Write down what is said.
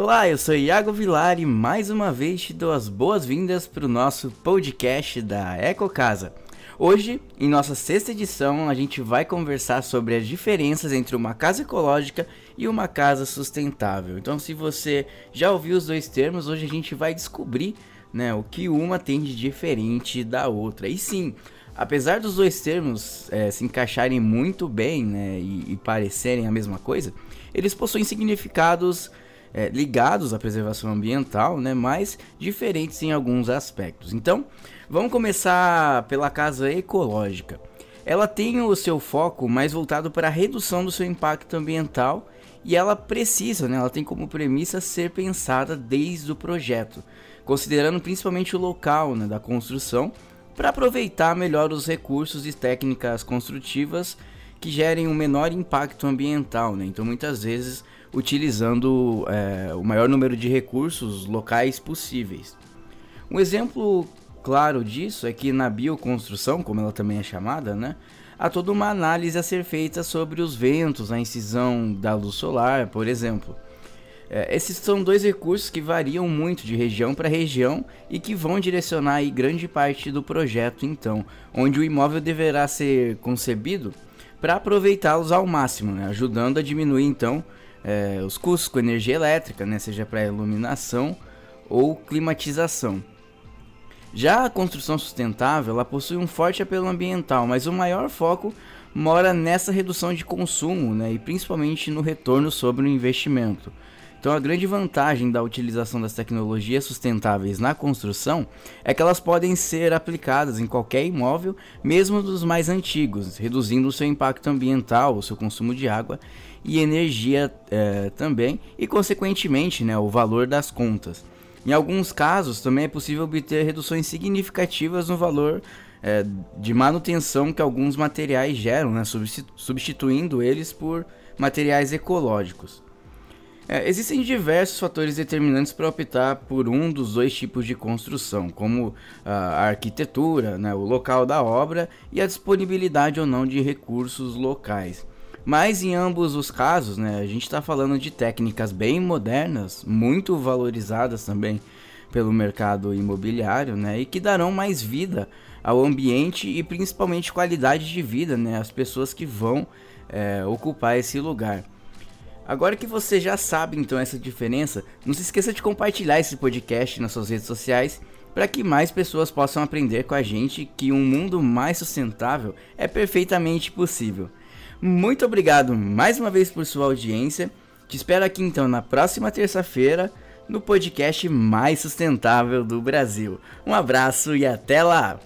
Olá, eu sou Iago Vilar e mais uma vez te dou as boas-vindas para o nosso podcast da Eco Casa. Hoje, em nossa sexta edição, a gente vai conversar sobre as diferenças entre uma casa ecológica e uma casa sustentável. Então, se você já ouviu os dois termos, hoje a gente vai descobrir né, o que uma tem de diferente da outra. E sim, apesar dos dois termos é, se encaixarem muito bem né, e, e parecerem a mesma coisa, eles possuem significados é, ligados à preservação ambiental, né, mas diferentes em alguns aspectos. Então, vamos começar pela casa ecológica. Ela tem o seu foco mais voltado para a redução do seu impacto ambiental e ela precisa, né, ela tem como premissa ser pensada desde o projeto, considerando principalmente o local né, da construção para aproveitar melhor os recursos e técnicas construtivas que gerem um menor impacto ambiental. Né? Então, muitas vezes, utilizando é, o maior número de recursos locais possíveis. Um exemplo claro disso é que na bioconstrução, como ela também é chamada, né, há toda uma análise a ser feita sobre os ventos, a incisão da luz solar, por exemplo. É, esses são dois recursos que variam muito de região para região e que vão direcionar grande parte do projeto, então, onde o imóvel deverá ser concebido para aproveitá-los ao máximo, né, ajudando a diminuir então é, os custos com energia elétrica, né, seja para iluminação ou climatização. Já a construção sustentável ela possui um forte apelo ambiental, mas o maior foco mora nessa redução de consumo né, e principalmente no retorno sobre o investimento. Então, a grande vantagem da utilização das tecnologias sustentáveis na construção é que elas podem ser aplicadas em qualquer imóvel, mesmo dos mais antigos, reduzindo o seu impacto ambiental, o seu consumo de água e energia é, também, e consequentemente né, o valor das contas. Em alguns casos, também é possível obter reduções significativas no valor é, de manutenção que alguns materiais geram, né, substituindo eles por materiais ecológicos. É, existem diversos fatores determinantes para optar por um dos dois tipos de construção, como a arquitetura, né, o local da obra e a disponibilidade ou não de recursos locais. Mas em ambos os casos, né, a gente está falando de técnicas bem modernas, muito valorizadas também pelo mercado imobiliário, né, e que darão mais vida ao ambiente e principalmente qualidade de vida, né, às pessoas que vão é, ocupar esse lugar. Agora que você já sabe então essa diferença, não se esqueça de compartilhar esse podcast nas suas redes sociais para que mais pessoas possam aprender com a gente que um mundo mais sustentável é perfeitamente possível. Muito obrigado mais uma vez por sua audiência. Te espero aqui então na próxima terça-feira no podcast mais sustentável do Brasil. Um abraço e até lá!